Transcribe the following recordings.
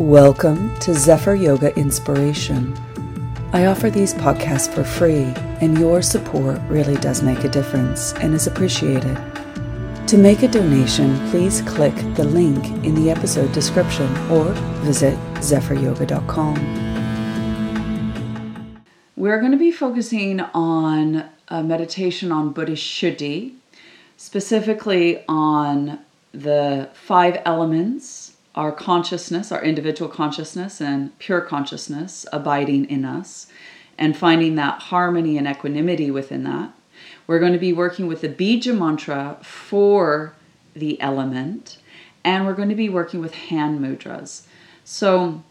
Welcome to Zephyr Yoga Inspiration. I offer these podcasts for free, and your support really does make a difference and is appreciated. To make a donation, please click the link in the episode description or visit zephyryoga.com. We're going to be focusing on a meditation on Bhuta Shuddhi, specifically on the five elements our consciousness, our individual consciousness, and pure consciousness abiding in us, and finding that harmony and equanimity within that. We're going to be working with the Bija mantra for the element, and we're going to be working with hand mudras. So,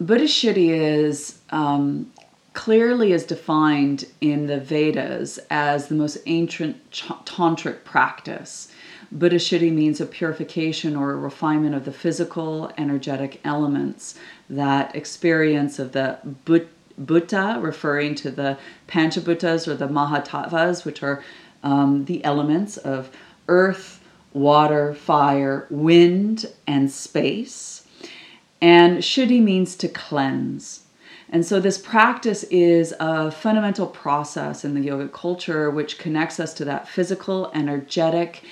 Bhuta Shuddhi is um, clearly is defined in the Vedas as the most ancient tantric practice. Bhuta Shuddhi means a purification or a refinement of the physical, energetic elements. That experience of the but, Bhuta, referring to the Panchabhutas or the Mahatattvas, which are um, the elements of earth, water, fire, wind, and space. And Shuddhi means to cleanse. And so, this practice is a fundamental process in the yoga culture which connects us to that physical, energetic,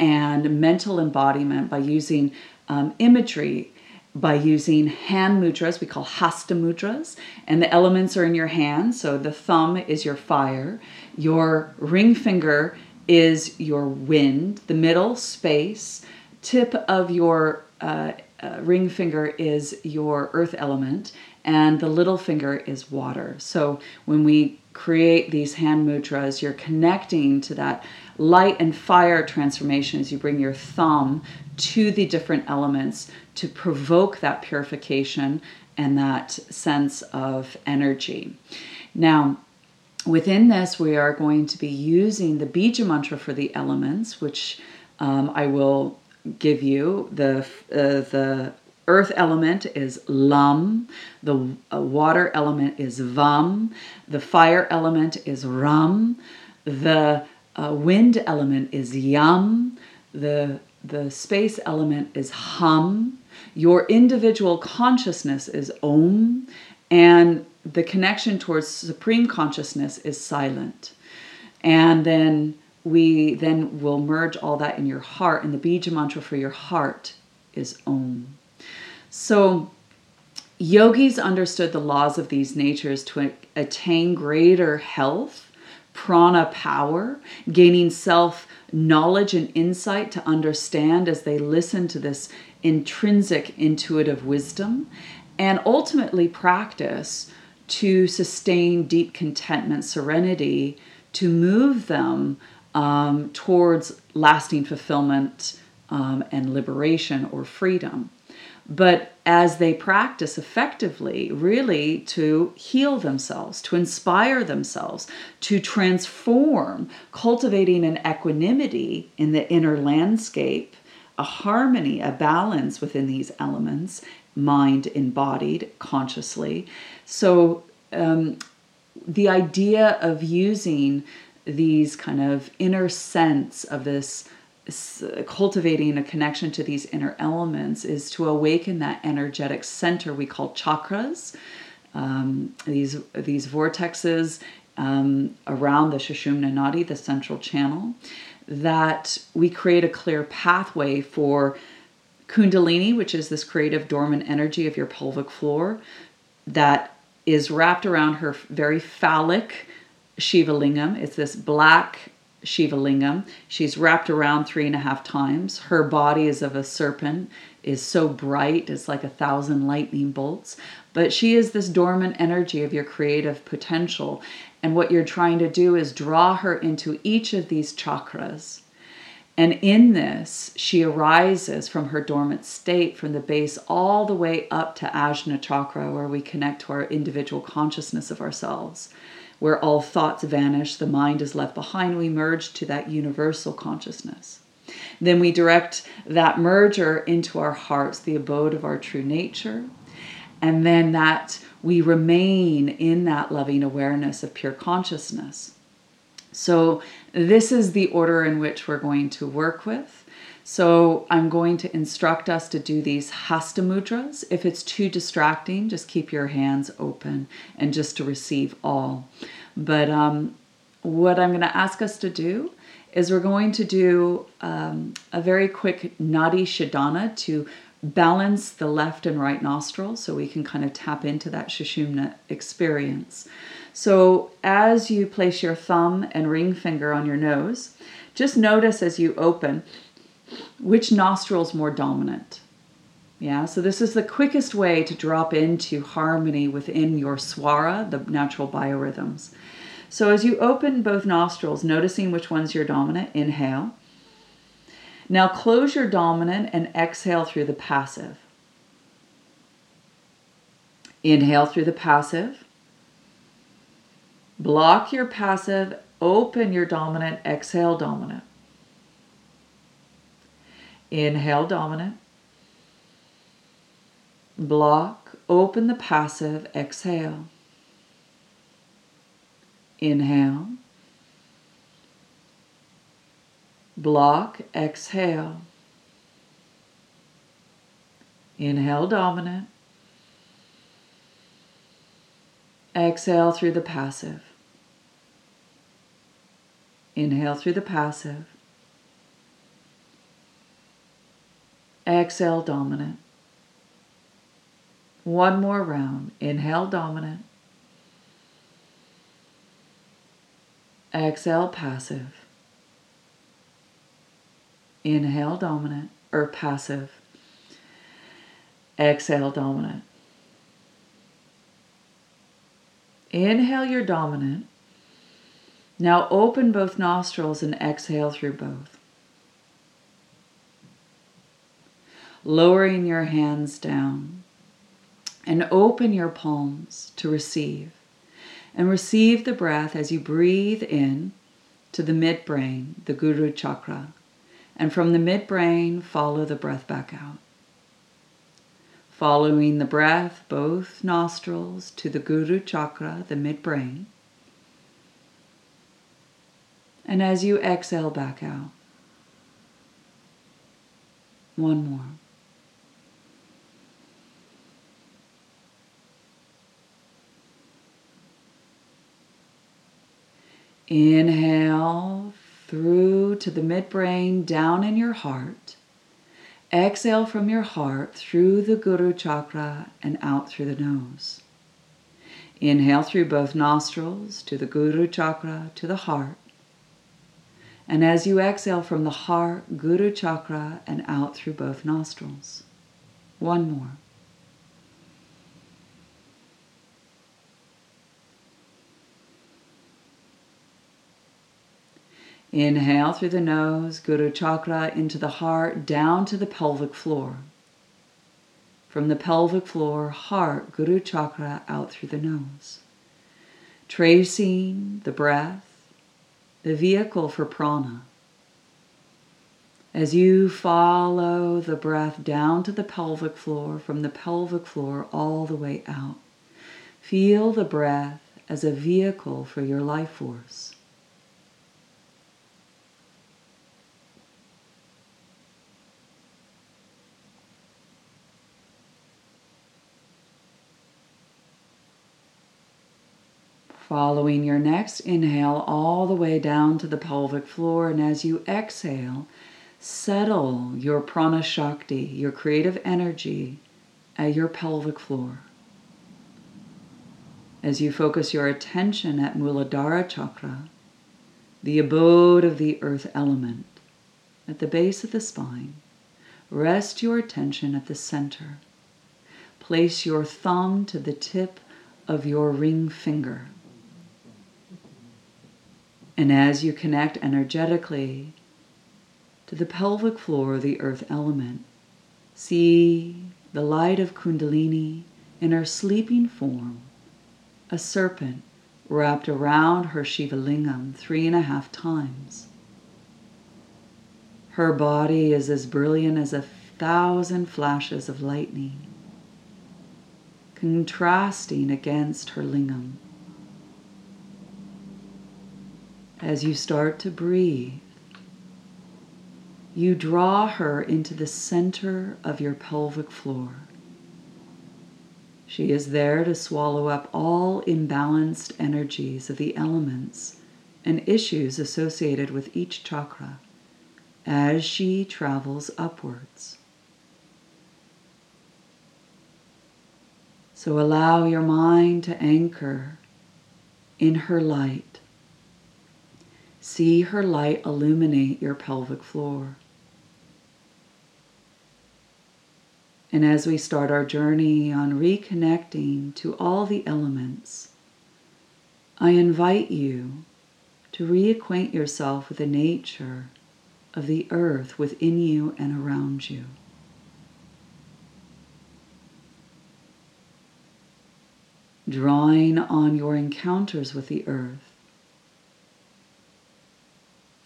and mental embodiment by using um, imagery, by using hand mudras, we call hasta mudras, and the elements are in your hand. So the thumb is your fire, your ring finger is your wind, the middle space, tip of your uh, uh, ring finger is your earth element, and the little finger is water. So when we create these hand mudras, you're connecting to that light and fire transformation as you bring your thumb to the different elements to provoke that purification and that sense of energy. Now, within this, we are going to be using the Bija mantra for the elements, which um, I will give you. The uh, the earth element is lam, the uh, water element is vam, the fire element is ram, the uh, wind element is yam, the the space element is hum, your individual consciousness is om, and the connection towards supreme consciousness is silent. And then we then will merge all that in your heart, and the bija mantra for your heart is om. So, yogis understood the laws of these natures to attain greater health, prana power, gaining self knowledge and insight to understand as they listen to this intrinsic intuitive wisdom, and ultimately practice to sustain deep contentment, serenity, to move them um, towards lasting fulfillment um, and liberation or freedom but as they practice effectively, really to heal themselves, to inspire themselves, to transform, cultivating an equanimity in the inner landscape, a harmony, a balance within these elements, mind embodied consciously. So, um, the idea of using these kind of inner sense of this cultivating a connection to these inner elements is to awaken that energetic center we call chakras. Um, these these vortexes um, around the Sushumna Nadi, the central channel, that we create a clear pathway for Kundalini, which is this creative dormant energy of your pelvic floor, that is wrapped around her very phallic Shiva lingam. It's this black Shiva Lingam. She's wrapped around three and a half times. Her body is of a serpent, is so bright, it's like a thousand lightning bolts. But she is this dormant energy of your creative potential. And what you're trying to do is draw her into each of these chakras. And in this, she arises from her dormant state from the base all the way up to Ajna Chakra, where we connect to our individual consciousness of ourselves where all thoughts vanish, the mind is left behind, we merge to that universal consciousness. Then we direct that merger into our hearts, the abode of our true nature. And then that we remain in that loving awareness of pure consciousness. So, this is the order in which we're going to work with. So I'm going to instruct us to do these hasta mudras. If it's too distracting, just keep your hands open and just to receive all. But um, what I'm going to ask us to do is we're going to do um, a very quick nadi shodhana to balance the left and right nostril so we can kind of tap into that Sushumna experience. So as you place your thumb and ring finger on your nose, just notice as you open which nostril is more dominant. Yeah, so this is the quickest way to drop into harmony within your swara, the natural biorhythms. So as you open both nostrils, noticing which one's your dominant, inhale. Now close your dominant and exhale through the passive. Inhale through the passive. Block your passive, open your dominant, exhale dominant. Inhale dominant. Block, open the passive, exhale. Inhale. Block, exhale. Inhale, dominant. Exhale through the passive. Inhale through the passive. Exhale, dominant. One more round. Inhale, dominant. Exhale, passive. Inhale, dominant or passive. Exhale, dominant. Inhale your dominant. Now open both nostrils and exhale through both. Lowering your hands down and open your palms to receive. And receive the breath as you breathe in to the midbrain, the Guru Chakra. And from the midbrain, follow the breath back out. Following the breath, both nostrils to the Guru Chakra, the midbrain. And as you exhale back out, one more. Inhale through to the midbrain, down in your heart. Exhale from your heart through the Guru Chakra and out through the nose. Inhale through both nostrils to the Guru Chakra to the heart. And as you exhale from the heart, Guru Chakra, and out through both nostrils. One more. Inhale through the nose, Guru Chakra into the heart, down to the pelvic floor. From the pelvic floor, heart, Guru Chakra out through the nose. Tracing the breath, the vehicle for prana. As you follow the breath down to the pelvic floor, from the pelvic floor all the way out, feel the breath as a vehicle for your life force. Following your next inhale all the way down to the pelvic floor, and as you exhale, settle your prana shakti, your creative energy, at your pelvic floor. As you focus your attention at Muladhara Chakra, the abode of the earth element, at the base of the spine, rest your attention at the center. Place your thumb to the tip of your ring finger. And as you connect energetically to the pelvic floor the earth element, see the light of Kundalini in her sleeping form, a serpent wrapped around her Shiva Lingam three and a half times. Her body is as brilliant as a thousand flashes of lightning, contrasting against her lingam. As you start to breathe, you draw her into the center of your pelvic floor. She is there to swallow up all imbalanced energies of the elements and issues associated with each chakra as she travels upwards. So allow your mind to anchor in her light. See her light illuminate your pelvic floor. And as we start our journey on reconnecting to all the elements, I invite you to reacquaint yourself with the nature of the earth within you and around you. Drawing on your encounters with the earth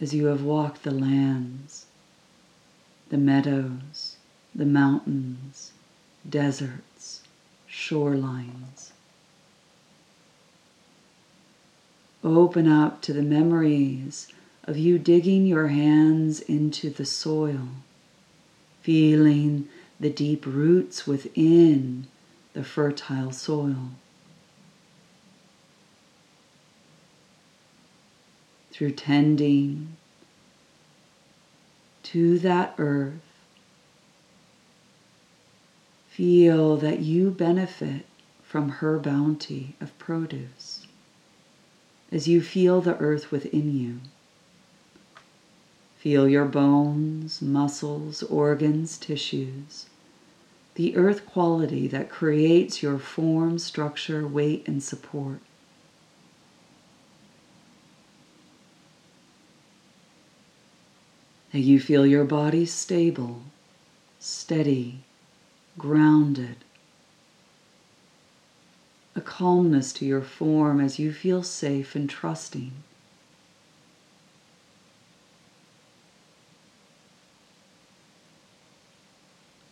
as you have walked the lands, the meadows, the mountains, deserts, shorelines. Open up to the memories of you digging your hands into the soil, feeling the deep roots within the fertile soil. Through tending to that earth, Feel that you benefit from her bounty of produce as you feel the earth within you. Feel your bones, muscles, organs, tissues, the earth quality that creates your form, structure, weight, and support. You feel your body stable, steady, grounded, a calmness to your form as you feel safe and trusting.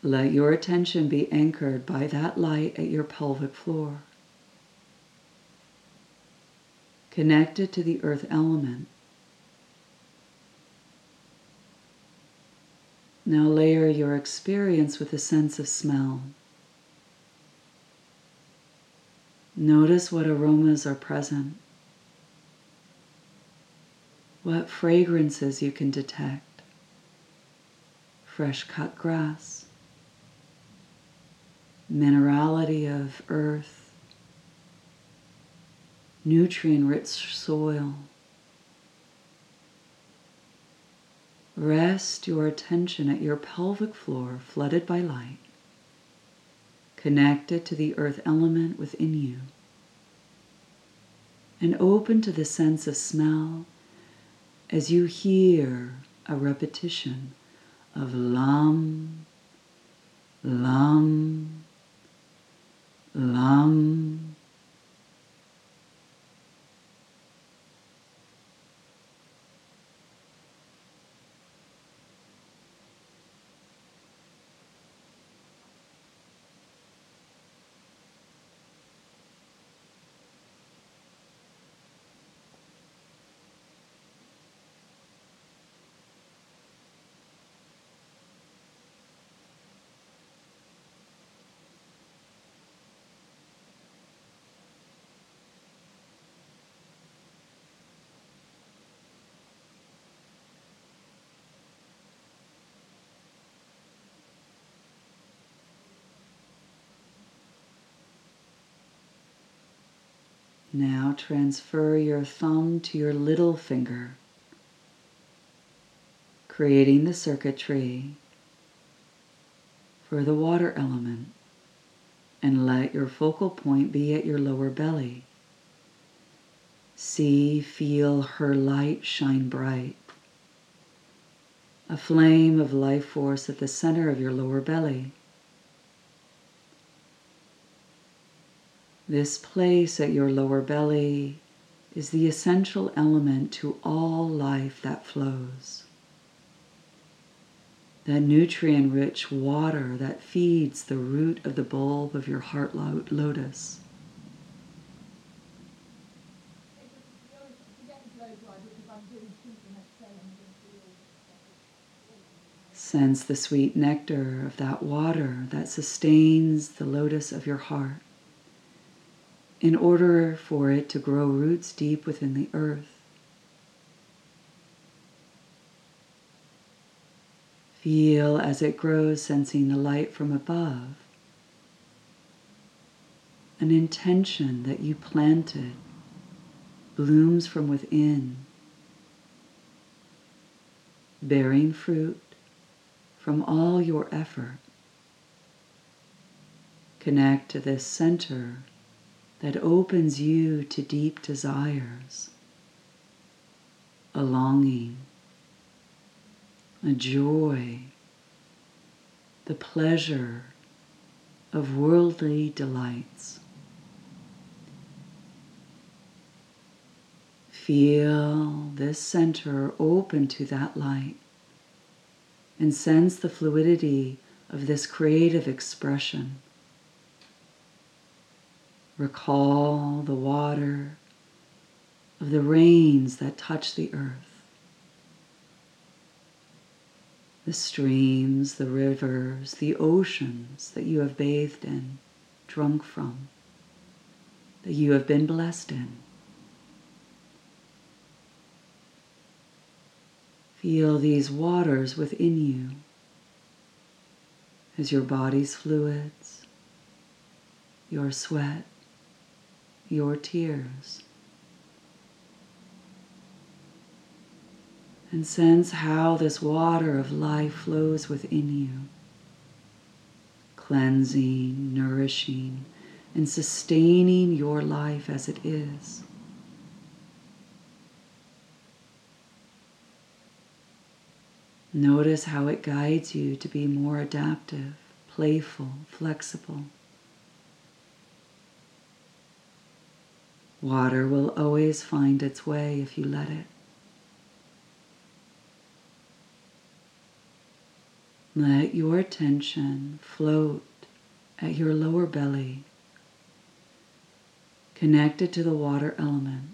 Let your attention be anchored by that light at your pelvic floor. Connected to the earth element. Now layer your experience with a sense of smell. Notice what aromas are present, what fragrances you can detect. Fresh cut grass, minerality of earth, nutrient rich soil. Rest your attention at your pelvic floor flooded by light, connected to the earth element within you, and open to the sense of smell as you hear a repetition of lam, lam, lam. Now transfer your thumb to your little finger, creating the circuitry for the water element, and let your focal point be at your lower belly. See, feel her light shine bright. A flame of life force at the center of your lower belly. This place at your lower belly is the essential element to all life that flows. That nutrient rich water that feeds the root of the bulb of your heart lotus. Sense the sweet nectar of that water that sustains the lotus of your heart in order for it to grow roots deep within the earth. Feel as it grows, sensing the light from above. An intention that you planted blooms from within, bearing fruit from all your effort. Connect to this center that opens you to deep desires, a longing, a joy, the pleasure of worldly delights. Feel this center open to that light and sense the fluidity of this creative expression. Recall the water of the rains that touch the earth, the streams, the rivers, the oceans that you have bathed in, drunk from, that you have been blessed in. Feel these waters within you as your body's fluids, your sweat, your tears. And sense how this water of life flows within you, cleansing, nourishing, and sustaining your life as it is. Notice how it guides you to be more adaptive, playful, flexible. Water will always find its way if you let it. Let your attention float at your lower belly, connected to the water element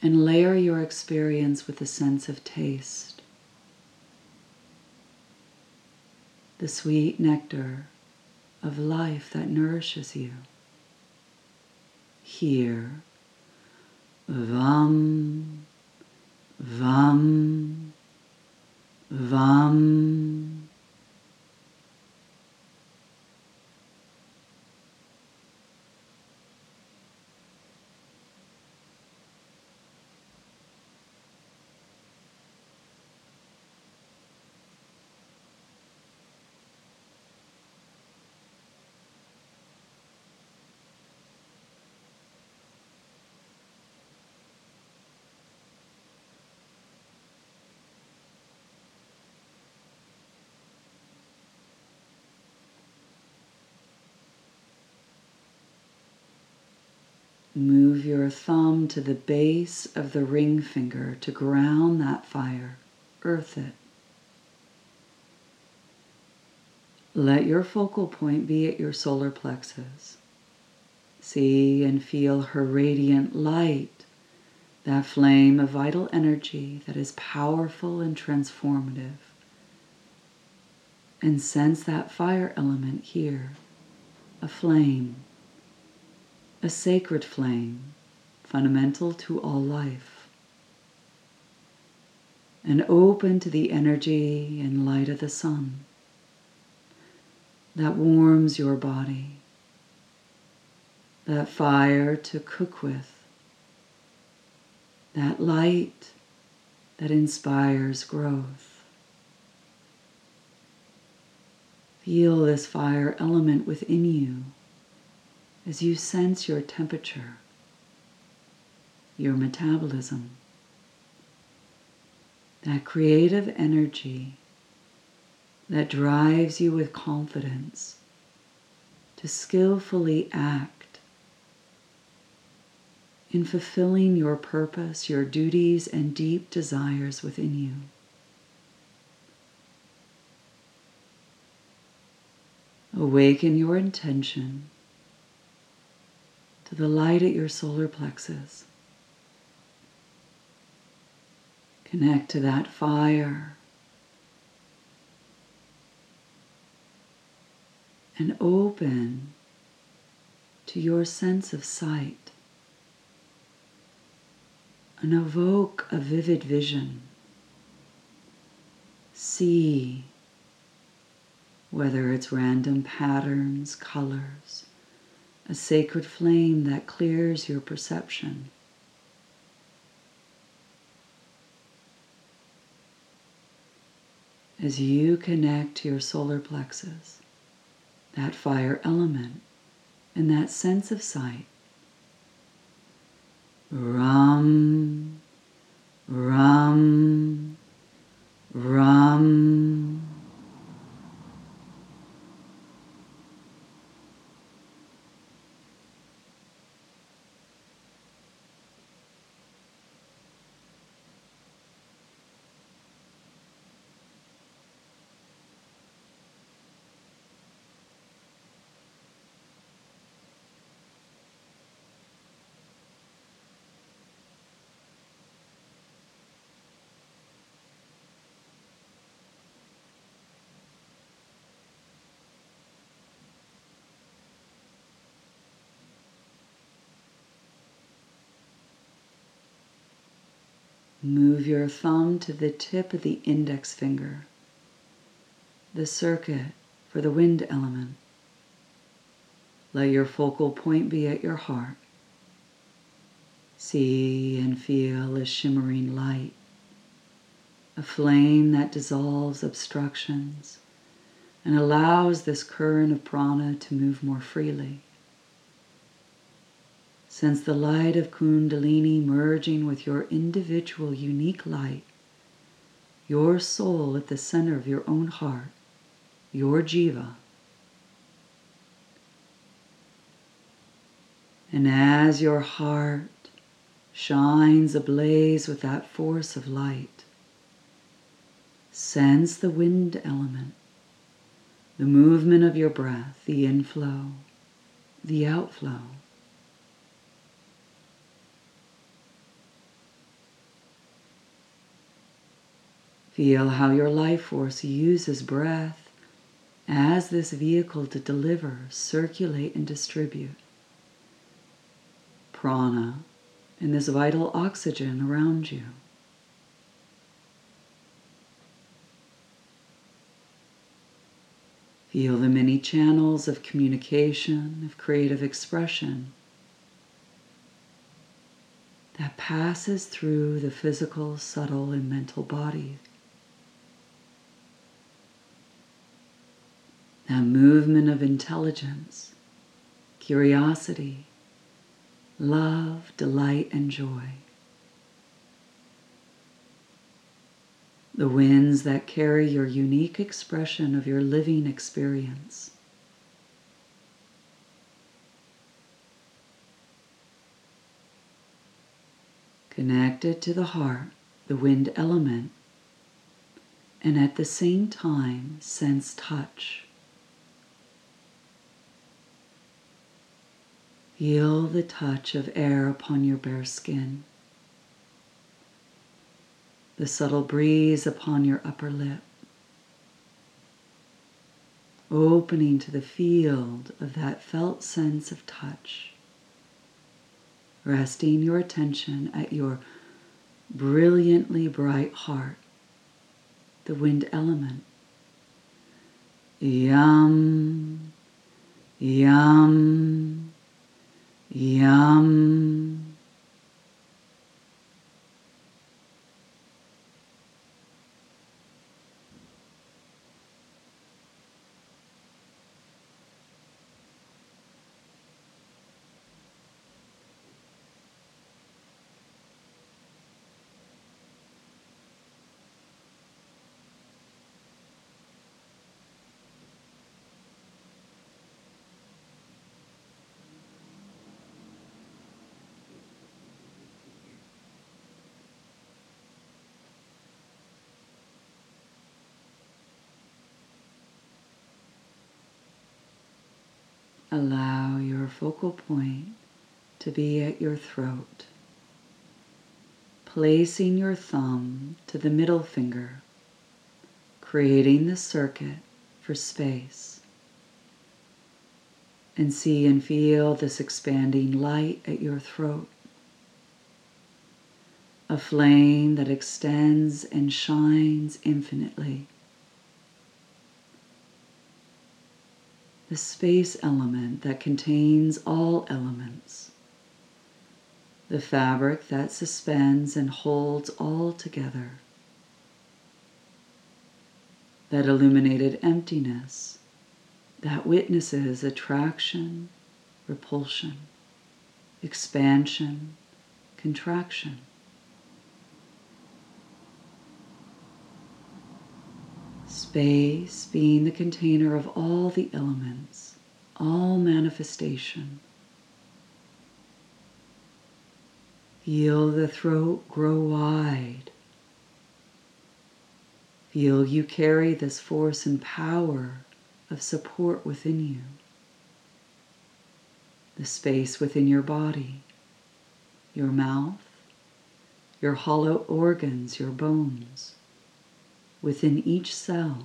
and layer your experience with a sense of taste. The sweet nectar of life that nourishes you. Here, vam, vam, vam. Move your thumb to the base of the ring finger to ground that fire, earth it. Let your focal point be at your solar plexus. See and feel her radiant light, that flame of vital energy that is powerful and transformative. And sense that fire element here, a flame a sacred flame fundamental to all life, and open to the energy and light of the sun that warms your body, that fire to cook with, that light that inspires growth. Feel this fire element within you as you sense your temperature, your metabolism, that creative energy that drives you with confidence to skillfully act in fulfilling your purpose, your duties, and deep desires within you. Awaken your intention to the light at your solar plexus. Connect to that fire. And open to your sense of sight and evoke a vivid vision. See whether it's random patterns, colors, a sacred flame that clears your perception. As you connect to your solar plexus, that fire element, and that sense of sight, Ram, Ram, Ram. Move your thumb to the tip of the index finger, the circuit for the wind element. Let your focal point be at your heart. See and feel a shimmering light, a flame that dissolves obstructions and allows this current of prana to move more freely. Sense the light of Kundalini merging with your individual unique light, your soul at the center of your own heart, your jiva. And as your heart shines ablaze with that force of light, sense the wind element, the movement of your breath, the inflow, the outflow. Feel how your life force uses breath as this vehicle to deliver, circulate, and distribute prana and this vital oxygen around you. Feel the many channels of communication, of creative expression that passes through the physical, subtle, and mental body. That movement of intelligence, curiosity, love, delight, and joy. The winds that carry your unique expression of your living experience. Connected to the heart, the wind element, and at the same time sense touch. Feel the touch of air upon your bare skin, the subtle breeze upon your upper lip, opening to the field of that felt sense of touch, resting your attention at your brilliantly bright heart, the wind element. Yam, yam. Yam. Allow your focal point to be at your throat, placing your thumb to the middle finger, creating the circuit for space. and see and feel this expanding light at your throat. A flame that extends and shines infinitely. The space element that contains all elements. The fabric that suspends and holds all together. That illuminated emptiness that witnesses attraction, repulsion, expansion, contraction. Space being the container of all the elements, all manifestation. Feel the throat grow wide. Feel you carry this force and power of support within you, the space within your body, your mouth, your hollow organs, your bones, within each cell,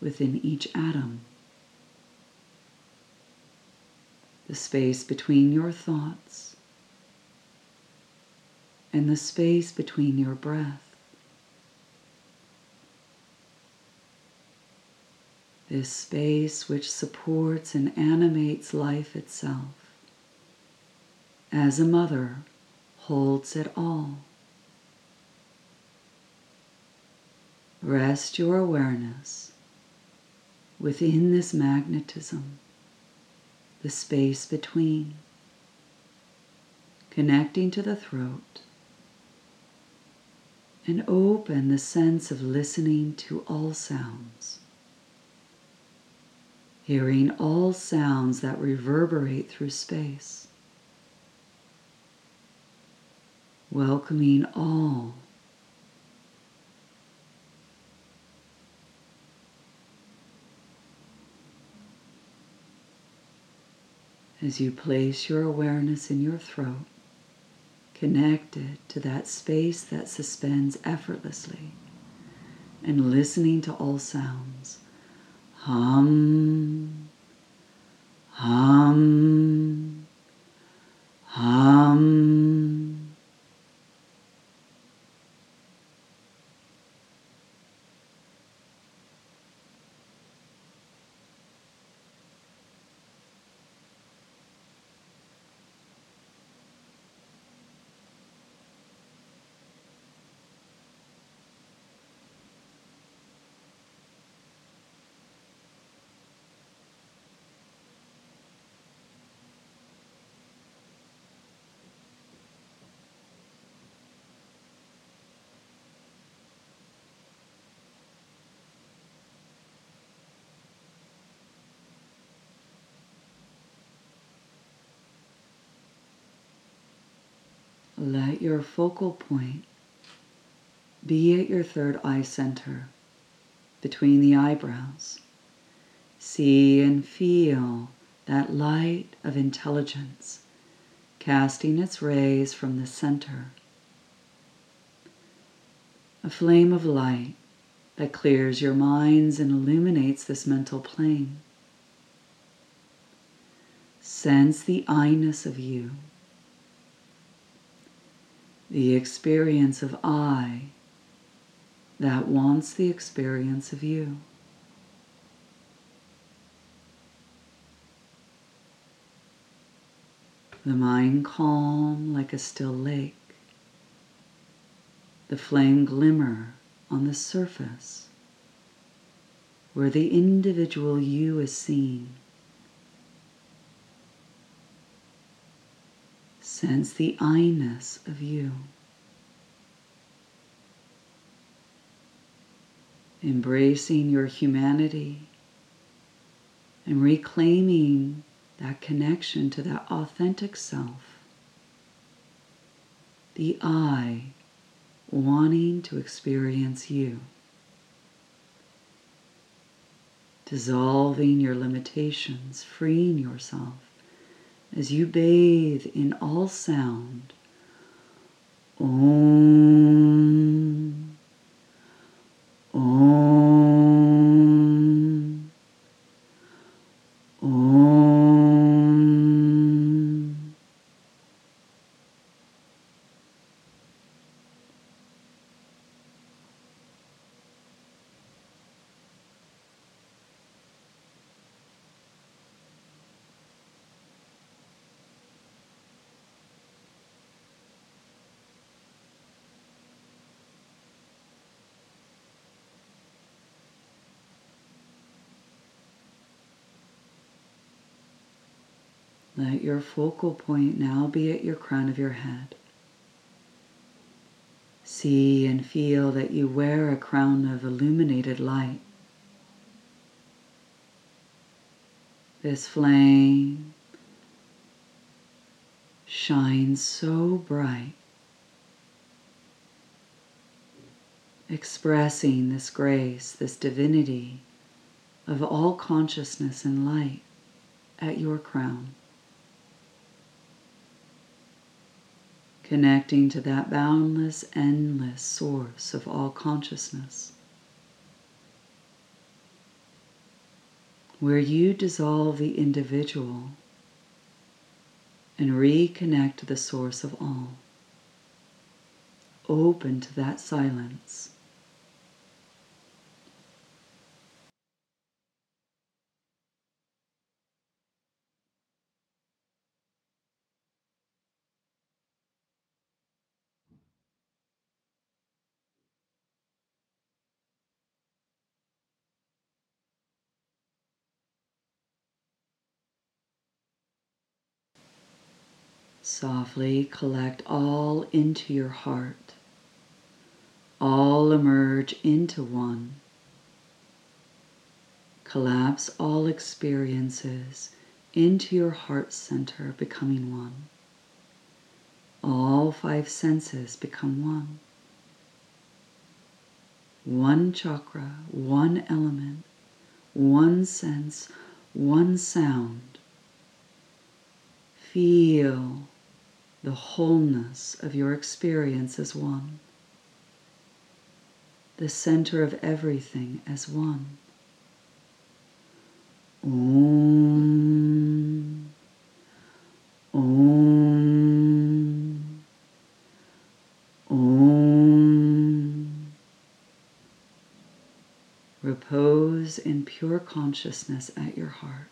within each atom, the space between your thoughts, and the space between your breath. this space which supports and animates life itself, as a mother holds it all. Rest your awareness within this magnetism, the space between, connecting to the throat, and open the sense of listening to all sounds hearing all sounds that reverberate through space, welcoming all. As you place your awareness in your throat, connected to that space that suspends effortlessly, and listening to all sounds hum, hum, hum. Let your focal point be at your third eye center, between the eyebrows. See and feel that light of intelligence casting its rays from the center. A flame of light that clears your minds and illuminates this mental plane. Sense the I-ness of you the experience of I that wants the experience of you. The mind calm like a still lake. The flame glimmer on the surface where the individual you is seen. Sense the I-ness of you. Embracing your humanity and reclaiming that connection to that authentic self. The I wanting to experience you. Dissolving your limitations, freeing yourself as you bathe in all sound. Om. Om. Let your focal point now be at your crown of your head. See and feel that you wear a crown of illuminated light. This flame shines so bright, expressing this grace, this divinity of all consciousness and light at your crown. Connecting to that boundless, endless source of all consciousness. where you dissolve the individual and reconnect to the source of all. Open to that silence. Softly collect all into your heart. All emerge into one. Collapse all experiences into your heart center, becoming one. All five senses become one. One chakra, one element, one sense, one sound. Feel the wholeness of your experience as one, the center of everything as one. Om. Om. Om. Repose in pure consciousness at your heart.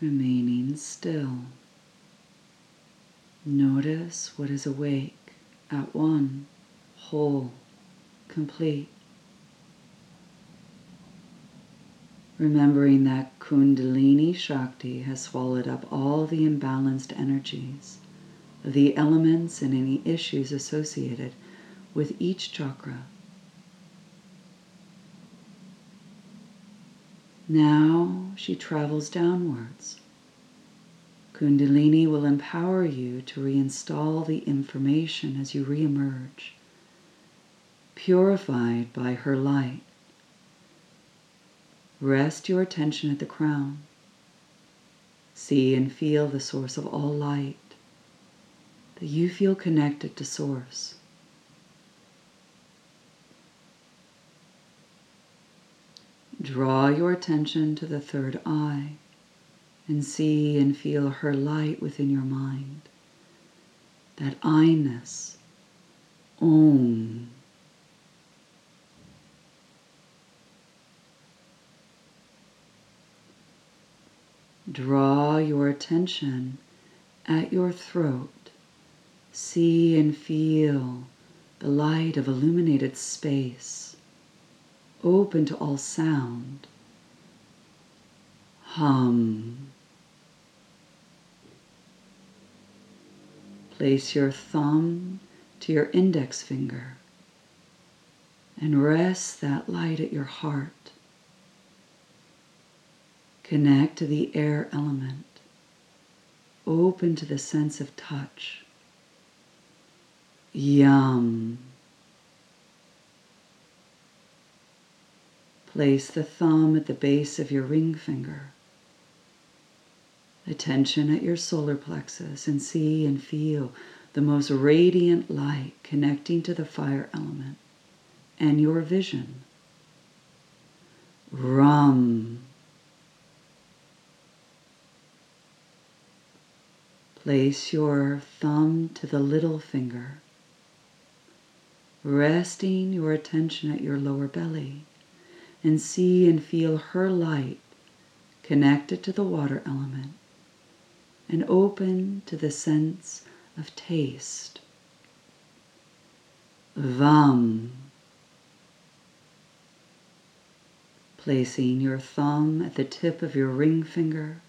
Remaining still. Notice what is awake at one, whole, complete. Remembering that Kundalini Shakti has swallowed up all the imbalanced energies the elements and any issues associated with each chakra. Now she travels downwards. Kundalini will empower you to reinstall the information as you reemerge, purified by her light. Rest your attention at the crown. See and feel the source of all light, that you feel connected to Source. Draw your attention to the third eye and see and feel her light within your mind. That I-ness, Om. Draw your attention at your throat. See and feel the light of illuminated space open to all sound. Ham. Place your thumb to your index finger and rest that light at your heart. Connect to the air element. Open to the sense of touch. Yam. Place the thumb at the base of your ring finger. Attention at your solar plexus and see and feel the most radiant light connecting to the fire element and your vision. Ram. Place your thumb to the little finger, resting your attention at your lower belly and see and feel her light connected to the water element and open to the sense of taste. Vam. Placing your thumb at the tip of your ring finger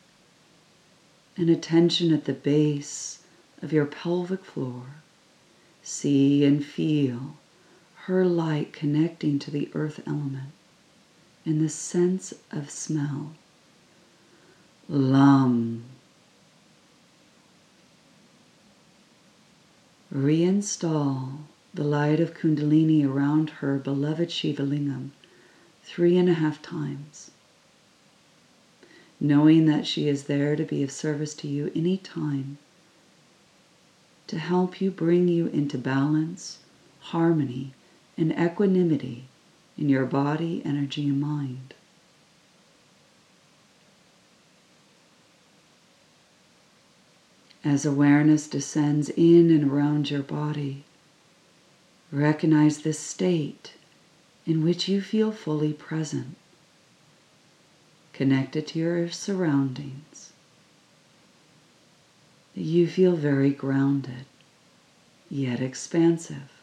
and attention at the base of your pelvic floor. See and feel her light connecting to the earth element and the sense of smell. Lam. Reinstall the light of Kundalini around her beloved Shiva Lingam three and a half times, knowing that she is there to be of service to you any time, to help you bring you into balance, harmony, and equanimity in your body, energy, and mind. As awareness descends in and around your body, recognize the state in which you feel fully present, connected to your surroundings. You feel very grounded, yet expansive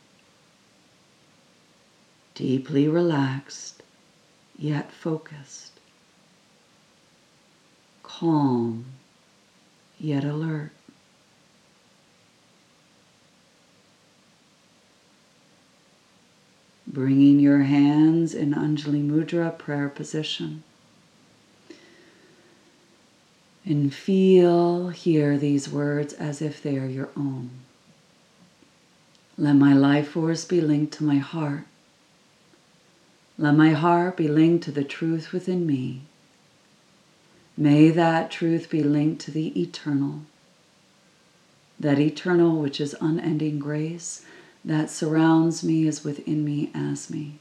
deeply relaxed, yet focused, calm, yet alert. Bringing your hands in Anjali Mudra prayer position. And feel, hear these words as if they are your own. Let my life force be linked to my heart let my heart be linked to the truth within me. May that truth be linked to the eternal. That eternal which is unending grace that surrounds me is within me as me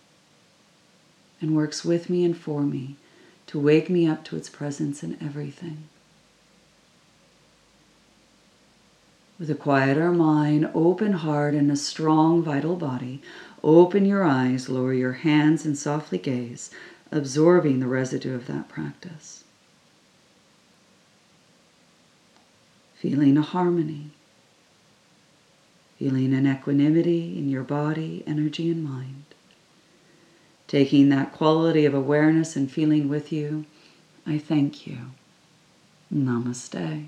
and works with me and for me to wake me up to its presence in everything. With a quieter mind, open heart, and a strong, vital body, Open your eyes, lower your hands, and softly gaze, absorbing the residue of that practice. Feeling a harmony, feeling an equanimity in your body, energy, and mind. Taking that quality of awareness and feeling with you, I thank you. Namaste.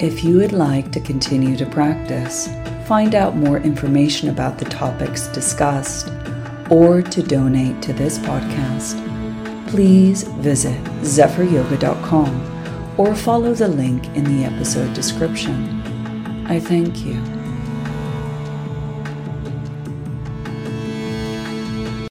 If you would like to continue to practice, find out more information about the topics discussed, or to donate to this podcast, please visit zephyryoga.com or follow the link in the episode description. I thank you.